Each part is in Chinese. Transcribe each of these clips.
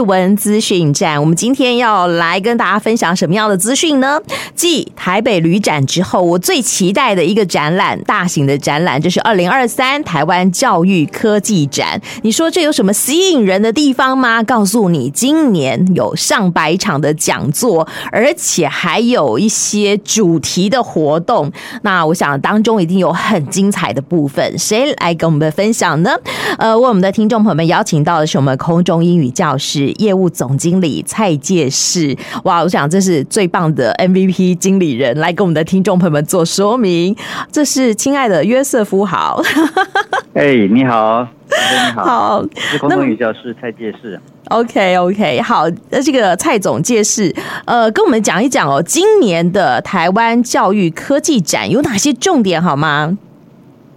文资讯站，我们今天要来跟大家分享什么样的资讯呢？继台北旅展之后，我最期待的一个展览，大型的展览，就是二零二三台湾教育科技展。你说这有什么吸引人的地方吗？告诉你，今年有上百场的讲座，而且还有一些主题的活动。那我想当中一定有很精彩的部分，谁来跟我们分享呢？呃，为我们的听众朋友们邀请到的是我们空中英语教师室业务总经理蔡介世。哇，我想这是最棒的 MVP 经理人，来跟我们的听众朋友们做说明。这是亲爱的约瑟夫，好。哎、hey，你好，你好，好，是空中英语教室蔡介世。Okay, 好，那这个蔡总介世，呃，跟我们讲一讲哦，今年的台湾教育科技展有哪些重点，好吗？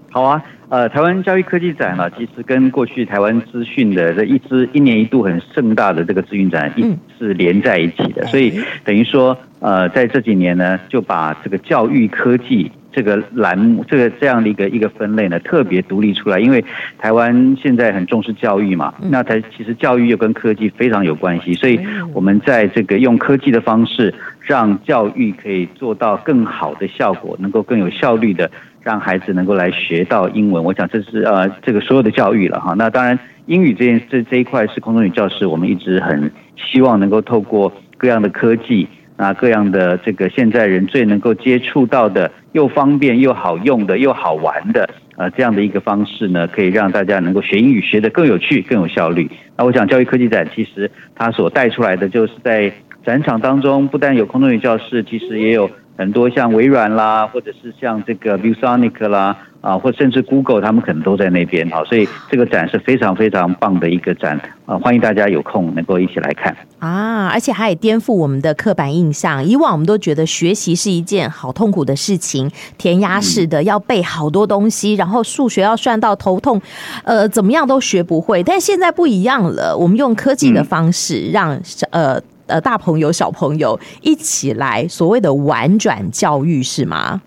好啊。呃，台湾教育科技展呢，其实跟过去台湾资讯的这一支一年一度很盛大的这个资讯展，一是连在一起的，所以等于说，呃，在这几年呢，就把这个教育科技这个栏目，这个这样的一个一个分类呢，特别独立出来，因为台湾现在很重视教育嘛，那台其实教育又跟科技非常有关系，所以我们在这个用科技的方式，让教育可以做到更好的效果，能够更有效率的。让孩子能够来学到英文，我想这是呃这个所有的教育了哈。那当然，英语这件这这一块是空中语教室，我们一直很希望能够透过各样的科技啊，各样的这个现在人最能够接触到的又方便又好用的又好玩的呃这样的一个方式呢，可以让大家能够学英语学得更有趣、更有效率。那我想教育科技展其实它所带出来的就是在展场当中，不但有空中语教室，其实也有。很多像微软啦，或者是像这个 ViewSonic 啦，啊，或甚至 Google，他们可能都在那边啊，所以这个展是非常非常棒的一个展啊，欢迎大家有空能够一起来看啊，而且还也颠覆我们的刻板印象。以往我们都觉得学习是一件好痛苦的事情，填鸭式的要背好多东西，然后数学要算到头痛，呃，怎么样都学不会。但现在不一样了，我们用科技的方式让呃。呃，大朋友、小朋友一起来，所谓的玩转教育是吗？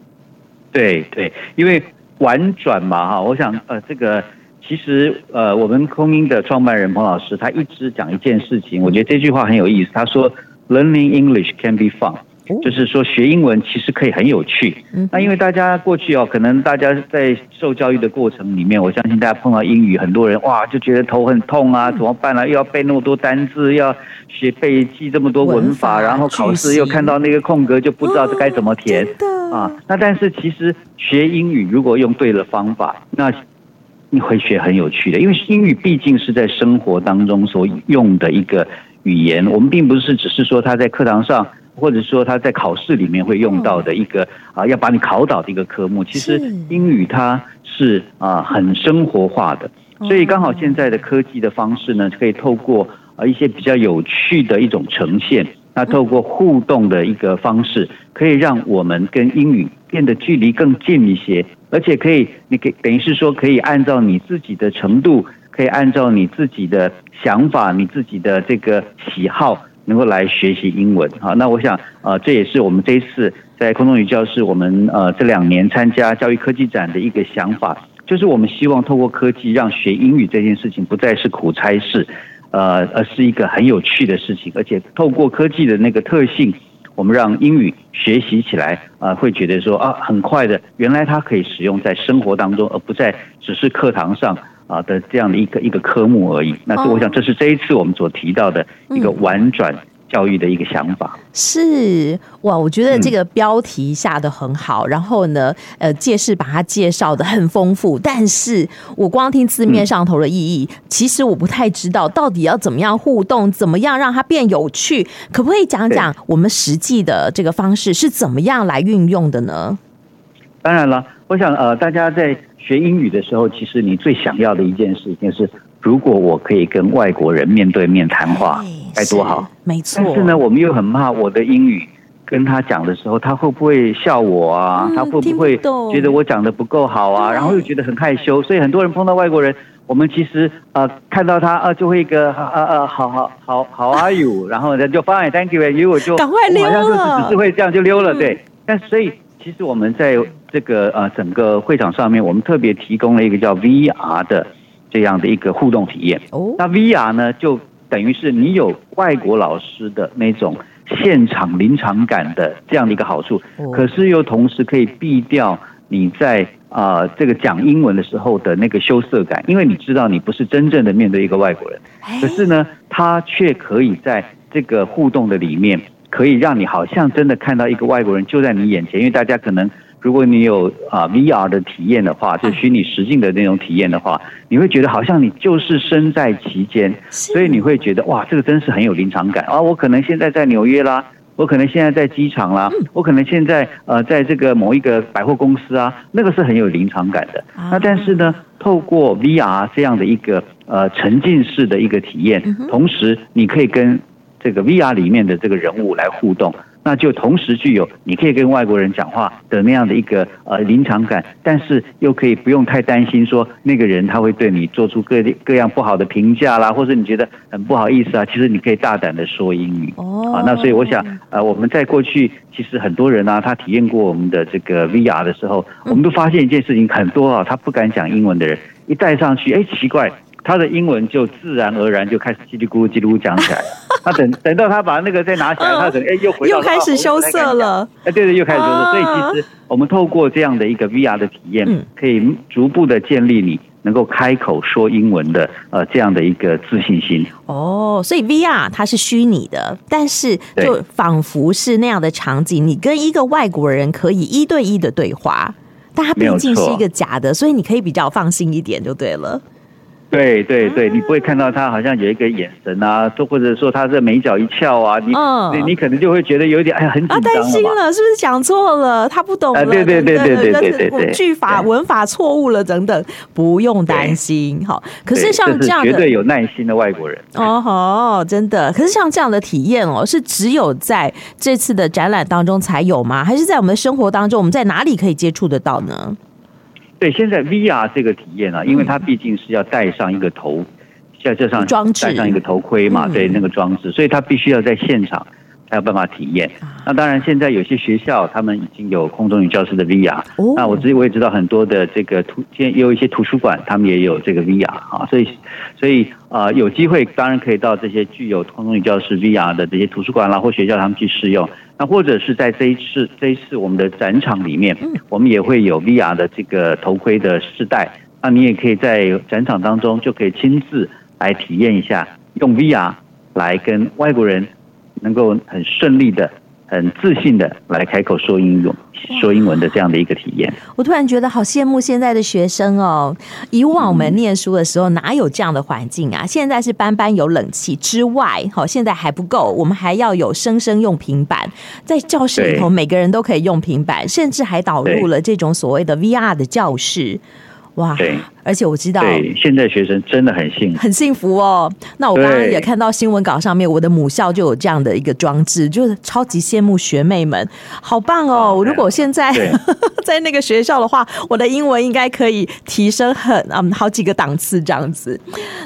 对对，因为玩转嘛，哈，我想呃，这个其实呃，我们空英的创办人彭老师他一直讲一件事情，我觉得这句话很有意思。他说：“Learning English can be fun。”就是说，学英文其实可以很有趣。那因为大家过去哦，可能大家在受教育的过程里面，我相信大家碰到英语，很多人哇就觉得头很痛啊，怎么办、啊？又要背那么多单字，要学背记这么多文法，然后考试又看到那个空格就不知道这该怎么填啊。那但是其实学英语如果用对了方法，那你会学很有趣的，因为英语毕竟是在生活当中所用的一个语言，我们并不是只是说他在课堂上。或者说他在考试里面会用到的一个啊，要把你考倒的一个科目，其实英语它是啊很生活化的，所以刚好现在的科技的方式呢，可以透过啊一些比较有趣的一种呈现，那透过互动的一个方式，可以让我们跟英语变得距离更近一些，而且可以，你给等于是说可以按照你自己的程度，可以按照你自己的想法，你自己的这个喜好。能够来学习英文，好，那我想，呃，这也是我们这一次在空中语教室，我们呃这两年参加教育科技展的一个想法，就是我们希望透过科技，让学英语这件事情不再是苦差事，呃，而是一个很有趣的事情，而且透过科技的那个特性，我们让英语学习起来，啊、呃，会觉得说啊，很快的，原来它可以使用在生活当中，而不再只是课堂上。啊的这样的一个一个科目而已，那我想这是这一次我们所提到的一个婉转教育的一个想法。是哇，我觉得这个标题下的很好，然后呢，呃，介世把它介绍的很丰富，但是我光听字面上头的意义，其实我不太知道到底要怎么样互动，怎么样让它变有趣，可不可以讲讲我们实际的这个方式是怎么样来运用的呢？当然了，我想呃，大家在。学英语的时候，其实你最想要的一件事情是，如果我可以跟外国人面对面谈话，该多好。没错。但是呢，我们又很怕我的英语跟他讲的时候，他会不会笑我啊？他会不会觉得我讲的不够好啊？然后又觉得很害羞。所以很多人碰到外国人，我们其实呃看到他呃就会一个呃呃好好好好 How are you？然后呢就 Fine，Thank you，因为我就赶快溜了，好像就只是会这样就溜了。对。但所以其实我们在。这个呃，整个会场上面，我们特别提供了一个叫 VR 的这样的一个互动体验。哦，那 VR 呢，就等于是你有外国老师的那种现场临场感的这样的一个好处，可是又同时可以避掉你在啊、呃、这个讲英文的时候的那个羞涩感，因为你知道你不是真正的面对一个外国人，可是呢，他却可以在这个互动的里面，可以让你好像真的看到一个外国人就在你眼前，因为大家可能。如果你有啊 VR 的体验的话，就虚拟实境的那种体验的话，你会觉得好像你就是身在其间，所以你会觉得哇，这个真是很有临场感啊！我可能现在在纽约啦，我可能现在在机场啦，我可能现在呃在这个某一个百货公司啊，那个是很有临场感的。那但是呢，透过 VR 这样的一个呃沉浸式的一个体验，同时你可以跟这个 VR 里面的这个人物来互动。那就同时具有你可以跟外国人讲话的那样的一个呃临场感，但是又可以不用太担心说那个人他会对你做出各各样不好的评价啦，或者你觉得很不好意思啊，其实你可以大胆的说英语。哦，啊，那所以我想呃我们在过去其实很多人啊，他体验过我们的这个 VR 的时候，我们都发现一件事情，很多啊他不敢讲英文的人一戴上去，哎，奇怪。他的英文就自然而然就开始叽里咕噜叽里咕噜讲起来。他等等到他把那个再拿起来，他可能哎又回到又开始羞涩了。哎，对对，又开始羞涩。所以其实我们透过这样的一个 VR 的体验，可以逐步的建立你能够开口说英文的呃这样的一个自信心。哦，所以 VR 它是虚拟的，但是就仿佛是那样的场景，你跟一个外国人可以一对一的对话，但它毕竟是一个假的，所以你可以比较放心一点就对了。对对对，你不会看到他好像有一个眼神啊，都或者说他这眉角一翘啊，你、嗯、你你可能就会觉得有点哎呀很紧张，担心了，是不是讲错了？他不懂了，对对对对对对对，句法文法错误了等等，不用担心。好，可是像这样的，绝对有耐心的外国人哦吼，真的。可是像这样的体验哦，是只有在这次的展览当中才有吗？还是在我们的生活当中，我们在哪里可以接触得到呢？对，现在 VR 这个体验啊，因为它毕竟是要戴上一个头，在这上戴上一个头盔嘛，对那个装置，所以它必须要在现场才有办法体验。那当然，现在有些学校他们已经有空中语教室的 VR，那我自己我也知道很多的这个图，也有一些图书馆他们也有这个 VR 啊，所以所以啊，有机会当然可以到这些具有空中语教室 VR 的这些图书馆啦或学校他们去试用。那或者是在这一次这一次我们的展场里面，我们也会有 VR 的这个头盔的试戴，那你也可以在展场当中就可以亲自来体验一下，用 VR 来跟外国人能够很顺利的。很自信的来开口说英语、说英文的这样的一个体验，我突然觉得好羡慕现在的学生哦。以往我们念书的时候哪有这样的环境啊？现在是班班有冷气之外，好，现在还不够，我们还要有生生用平板，在教室里头每个人都可以用平板，甚至还导入了这种所谓的 VR 的教室。哇，对，而且我知道，对，现在学生真的很幸福，很幸福哦。那我刚刚也看到新闻稿上面，我的母校就有这样的一个装置，就是超级羡慕学妹们，好棒哦！如果现在 在那个学校的话，我的英文应该可以提升很嗯好几个档次这样子。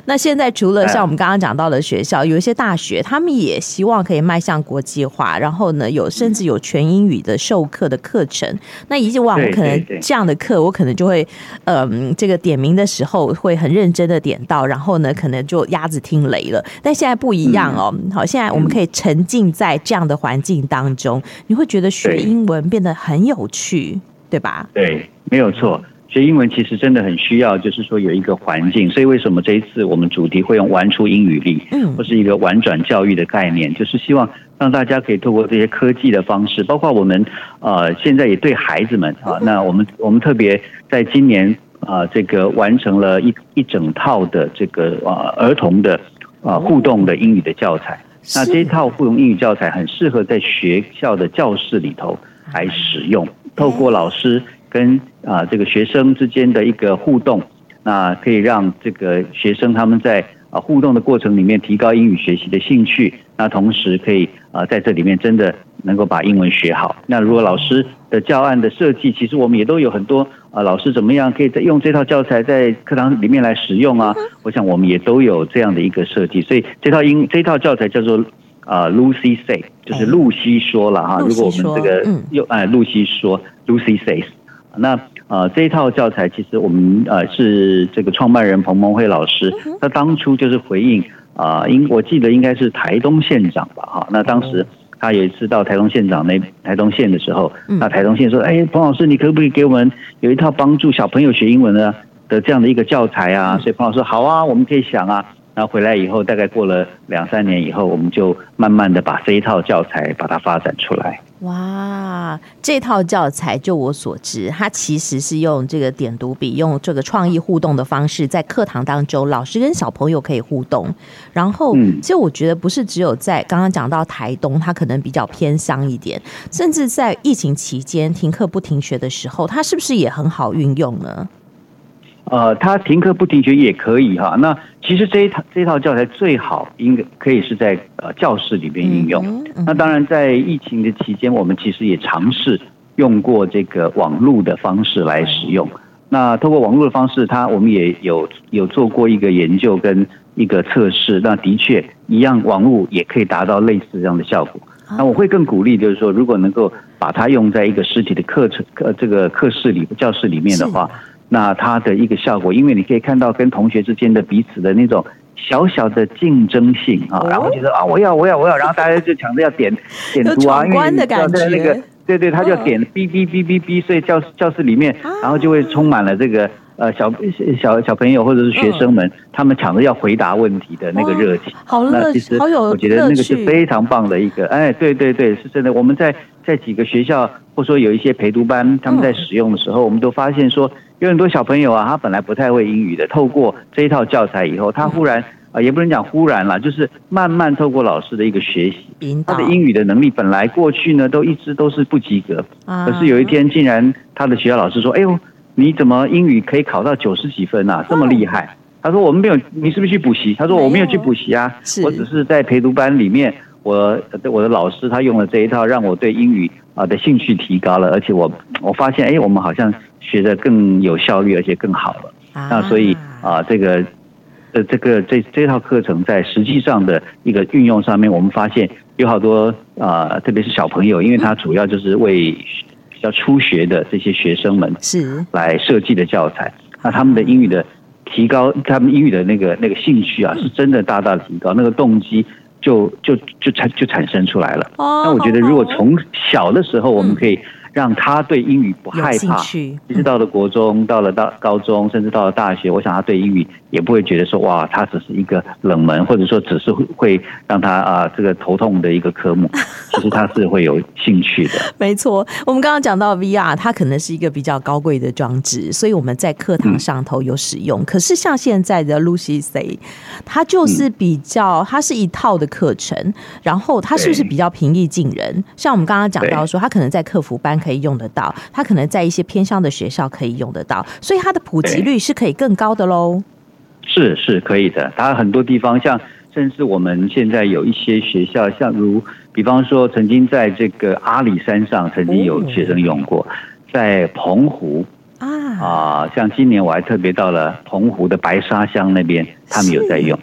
那现在除了像我们刚刚讲到的学校，有一些大学，他们也希望可以迈向国际化，然后呢，有甚至有全英语的授课的课程。那以往我可能这样的课，我可能就会嗯。嗯，这个点名的时候会很认真的点到，然后呢，可能就鸭子听雷了。但现在不一样哦，好，现在我们可以沉浸在这样的环境当中，你会觉得学英文变得很有趣，对吧？对，没有错，学英文其实真的很需要，就是说有一个环境。所以为什么这一次我们主题会用玩出英语力，嗯，或是一个玩转教育的概念，就是希望。让大家可以透过这些科技的方式，包括我们呃现在也对孩子们啊，那我们我们特别在今年啊这个完成了一一整套的这个啊儿童的啊互动的英语的教材。那这一套互动英语教材很适合在学校的教室里头来使用，透过老师跟啊这个学生之间的一个互动，那可以让这个学生他们在。啊，互动的过程里面提高英语学习的兴趣，那同时可以啊，在这里面真的能够把英文学好。那如果老师的教案的设计，其实我们也都有很多啊，老师怎么样可以在用这套教材在课堂里面来使用啊？我想我们也都有这样的一个设计。所以这套英这套教材叫做啊，Lucy Say，就是露西说了哈。如果我们这个又哎，露西说，Lucy Says，那。啊、呃，这一套教材其实我们呃是这个创办人彭蒙慧老师，他当初就是回应啊，应我记得应该是台东县长吧，哈，那当时他有一次到台东县长那台东县的时候，那台东县说，哎，彭老师，你可不可以给我们有一套帮助小朋友学英文的的这样的一个教材啊？所以彭老师说好啊，我们可以想啊。然后回来以后，大概过了两三年以后，我们就慢慢的把这一套教材把它发展出来。哇，这套教材就我所知，它其实是用这个点读笔，用这个创意互动的方式，在课堂当中，老师跟小朋友可以互动。然后，其实我觉得不是只有在刚刚讲到台东，它可能比较偏乡一点，甚至在疫情期间停课不停学的时候，它是不是也很好运用呢？呃，他停课不停学也可以哈。那其实这一套这一套教材最好应该可以是在呃教室里边应用。嗯嗯、那当然，在疫情的期间，我们其实也尝试用过这个网络的方式来使用。嗯、那通过网络的方式，它我们也有有做过一个研究跟一个测试。那的确一样，网络也可以达到类似这样的效果。那我会更鼓励，就是说，如果能够把它用在一个实体的课程呃这个课室里教室里面的话。那它的一个效果，因为你可以看到跟同学之间的彼此的那种小小的竞争性啊，然后觉得啊，我要我要我要，然后大家就抢着要点点读啊，因为你知道在那个对对，他就点哔哔哔哔哔，所以教教室里面，然后就会充满了这个呃小小小朋友或者是学生们，他们抢着要回答问题的那个热情。好乐，那其实我觉得那个是非常棒的一个，哎，对对对，是真的。我们在在几个学校，或者说有一些陪读班，他们在使用的时候，我们都发现说。有很多小朋友啊，他本来不太会英语的，透过这一套教材以后，他忽然啊，也不能讲忽然了，就是慢慢透过老师的一个学习，他的英语的能力本来过去呢都一直都是不及格，可是有一天竟然他的学校老师说：“哎呦，你怎么英语可以考到九十几分啊？这么厉害？”他说：“我们没有，你是不是去补习？”他说：“我没有去补习啊，我只是在陪读班里面，我我的老师他用了这一套，让我对英语啊的兴趣提高了，而且我我发现，哎，我们好像。”学的更有效率，而且更好了。啊、那所以啊，这个呃，这个这这套课程在实际上的一个运用上面，我们发现有好多啊，特别是小朋友，因为他主要就是为比较初学的这些学生们是来设计的教材。那他们的英语的提高，他们英语的那个那个兴趣啊，是真的大大提高，那个动机就就就产就产生出来了。那我觉得，如果从小的时候，我们可以。让他对英语不害怕，一直到了国中，到了到高中，甚至到了大学，我想他对英语也不会觉得说哇，它只是一个冷门，或者说只是会让他啊这个头痛的一个科目。其实他是会有兴趣的。没错，我们刚刚讲到 VR，它可能是一个比较高贵的装置，所以我们在课堂上头有使用。嗯、可是像现在的 Lucy 它就是比较，它是一套的课程，然后它是不是比较平易近人？像我们刚刚讲到说，它可能在客服班。可以用得到，它可能在一些偏乡的学校可以用得到，所以它的普及率是可以更高的喽。是是可以的，它很多地方像，甚至我们现在有一些学校，像如比方说，曾经在这个阿里山上曾经有学生用过，在澎湖。啊。啊，像今年我还特别到了澎湖的白沙乡那边，他们有在用。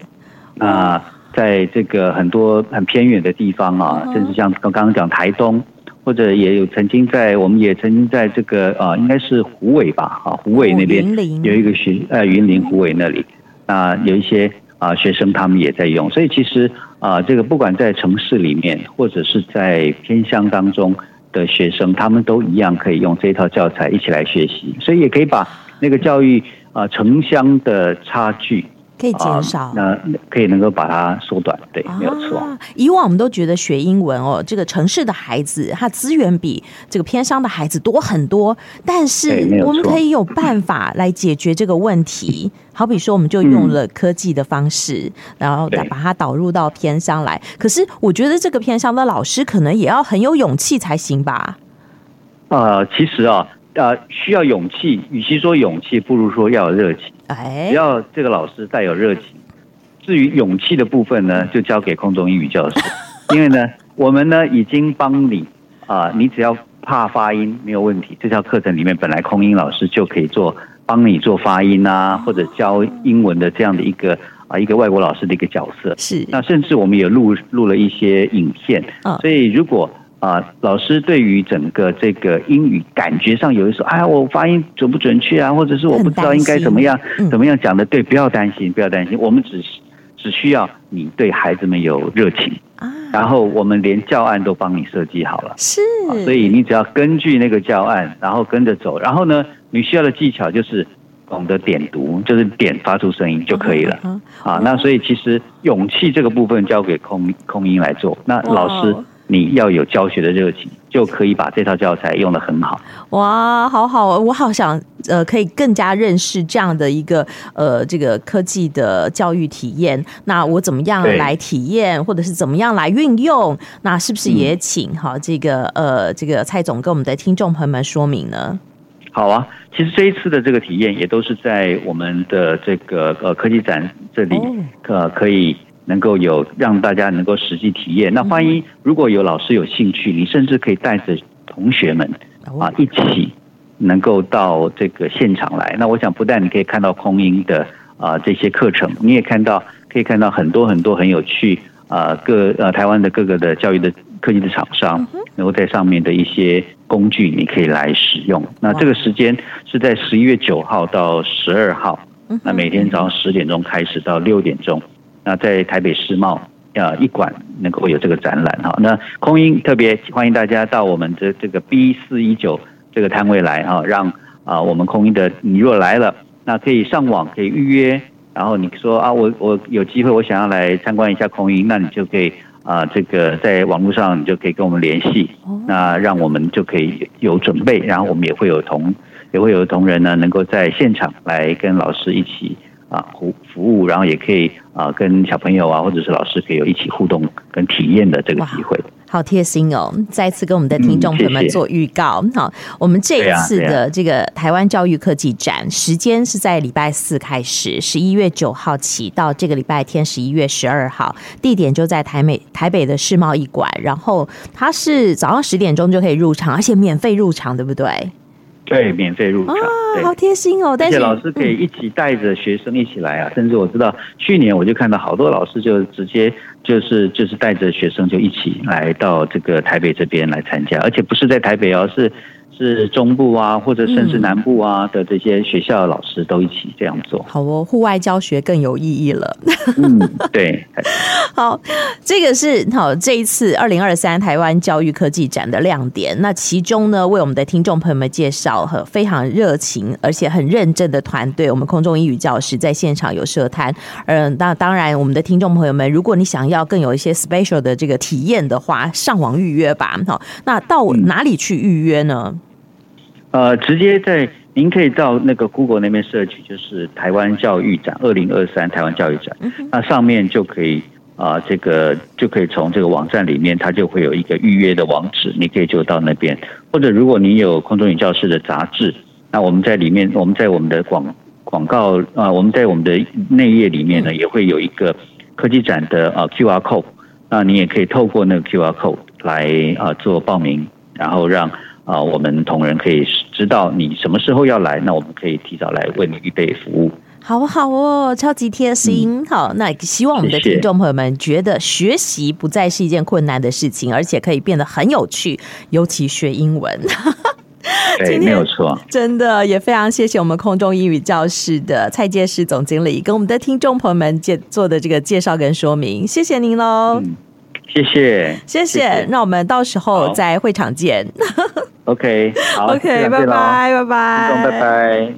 那在这个很多很偏远的地方啊，甚至像刚刚讲台东。或者也有曾经在，我们也曾经在这个啊，应该是虎尾吧，啊，虎尾那边有一个学，呃，云林虎尾那里，那，有一些啊学生他们也在用，所以其实啊，这个不管在城市里面或者是在偏乡当中的学生，他们都一样可以用这套教材一起来学习，所以也可以把那个教育啊城乡的差距。可以减少，那可以能够把它缩短，对，没有错。以往我们都觉得学英文哦，这个城市的孩子他资源比这个偏乡的孩子多很多，但是我们可以有办法来解决这个问题。好比说，我们就用了科技的方式，然后把它导入到偏乡来。可是我觉得这个偏乡的老师可能也要很有勇气才行吧？呃，其实啊。呃，需要勇气。与其说勇气，不如说要有热情。哎，只要这个老师带有热情。至于勇气的部分呢，就交给空中英语教室。因为呢，我们呢已经帮你啊、呃，你只要怕发音没有问题。这套课程里面本来空英老师就可以做，帮你做发音啊，或者教英文的这样的一个啊、呃、一个外国老师的一个角色。是。那甚至我们也录录了一些影片。嗯。所以如果啊，老师对于整个这个英语感觉上有一说，哎呀，我发音准不准确啊？或者是我不知道应该怎么样怎么样讲的？对，不要担心，不要担心，我们只是只需要你对孩子们有热情啊，然后我们连教案都帮你设计好了，是，所以你只要根据那个教案，然后跟着走，然后呢，你需要的技巧就是懂得点读，就是点发出声音就可以了啊。那所以其实勇气这个部分交给空空音来做，那老师。你要有教学的热情，就可以把这套教材用得很好。哇，好好，我好想呃，可以更加认识这样的一个呃，这个科技的教育体验。那我怎么样来体验，或者是怎么样来运用？那是不是也请哈这个呃，这个蔡总跟我们的听众朋友们说明呢？好啊，其实这一次的这个体验也都是在我们的这个呃科技展这里呃可以。能够有让大家能够实际体验。那欢迎如果有老师有兴趣，你甚至可以带着同学们啊一起能够到这个现场来。那我想不但你可以看到空音的啊这些课程，你也看到可以看到很多很多很有趣啊各呃台湾的各个的教育的科技的厂商，能够在上面的一些工具你可以来使用。那这个时间是在十一月九号到十二号，那每天早上十点钟开始到六点钟。那在台北世贸啊一馆能够有这个展览哈，那空音特别欢迎大家到我们的这个 B 四一九这个摊位来哈，让啊我们空音的你若来了，那可以上网可以预约，然后你说啊我我有机会我想要来参观一下空音，那你就可以啊这个在网络上你就可以跟我们联系，那让我们就可以有准备，然后我们也会有同也会有同仁呢能够在现场来跟老师一起。啊，服服务，然后也可以啊，跟小朋友啊，或者是老师可以有一起互动跟体验的这个机会。好贴心哦！再次跟我们的听众朋友们做预告。嗯、谢谢好，我们这一次的这个台湾教育科技展，时间是在礼拜四开始，十一月九号起到这个礼拜天十一月十二号，地点就在台美台北的世贸一馆，然后它是早上十点钟就可以入场，而且免费入场，对不对？对，免费入场，啊、好贴心哦！但是老师可以一起带着学生一起来啊，嗯、甚至我知道去年我就看到好多老师就直接就是就是带着学生就一起来到这个台北这边来参加，而且不是在台北哦，是。是中部啊，或者甚至南部啊的这些学校的老师都一起这样做。好哦，户外教学更有意义了。嗯，对。好，这个是好这一次二零二三台湾教育科技展的亮点。那其中呢，为我们的听众朋友们介绍和非常热情而且很认真的团队，我们空中英语教师在现场有设摊。嗯，那当然，我们的听众朋友们，如果你想要更有一些 special 的这个体验的话，上网预约吧。好，那到哪里去预约呢？嗯呃，直接在您可以到那个 Google 那边 search，就是台湾教育展二零二三台湾教育展，那上面就可以啊、呃，这个就可以从这个网站里面，它就会有一个预约的网址，你可以就到那边。或者如果你有空中英语教室的杂志，那我们在里面，我们在我们的广广告啊、呃，我们在我们的内页里面呢，也会有一个科技展的啊 QR code，那你也可以透过那个 QR code 来啊、呃、做报名，然后让。啊，我们同仁可以知道你什么时候要来，那我们可以提早来为你预备服务。好好哦，超级贴心。嗯、好，那希望我们的听众朋友们觉得学习不再是一件困难的事情，而且可以变得很有趣，尤其学英文。对，没有错，真的也非常谢谢我们空中英语教室的蔡介石总经理跟我们的听众朋友们介做的这个介绍跟说明，谢谢您喽。嗯谢谢，谢谢，那我们到时候在会场见。OK，好，OK，拜拜，拜拜，拜拜。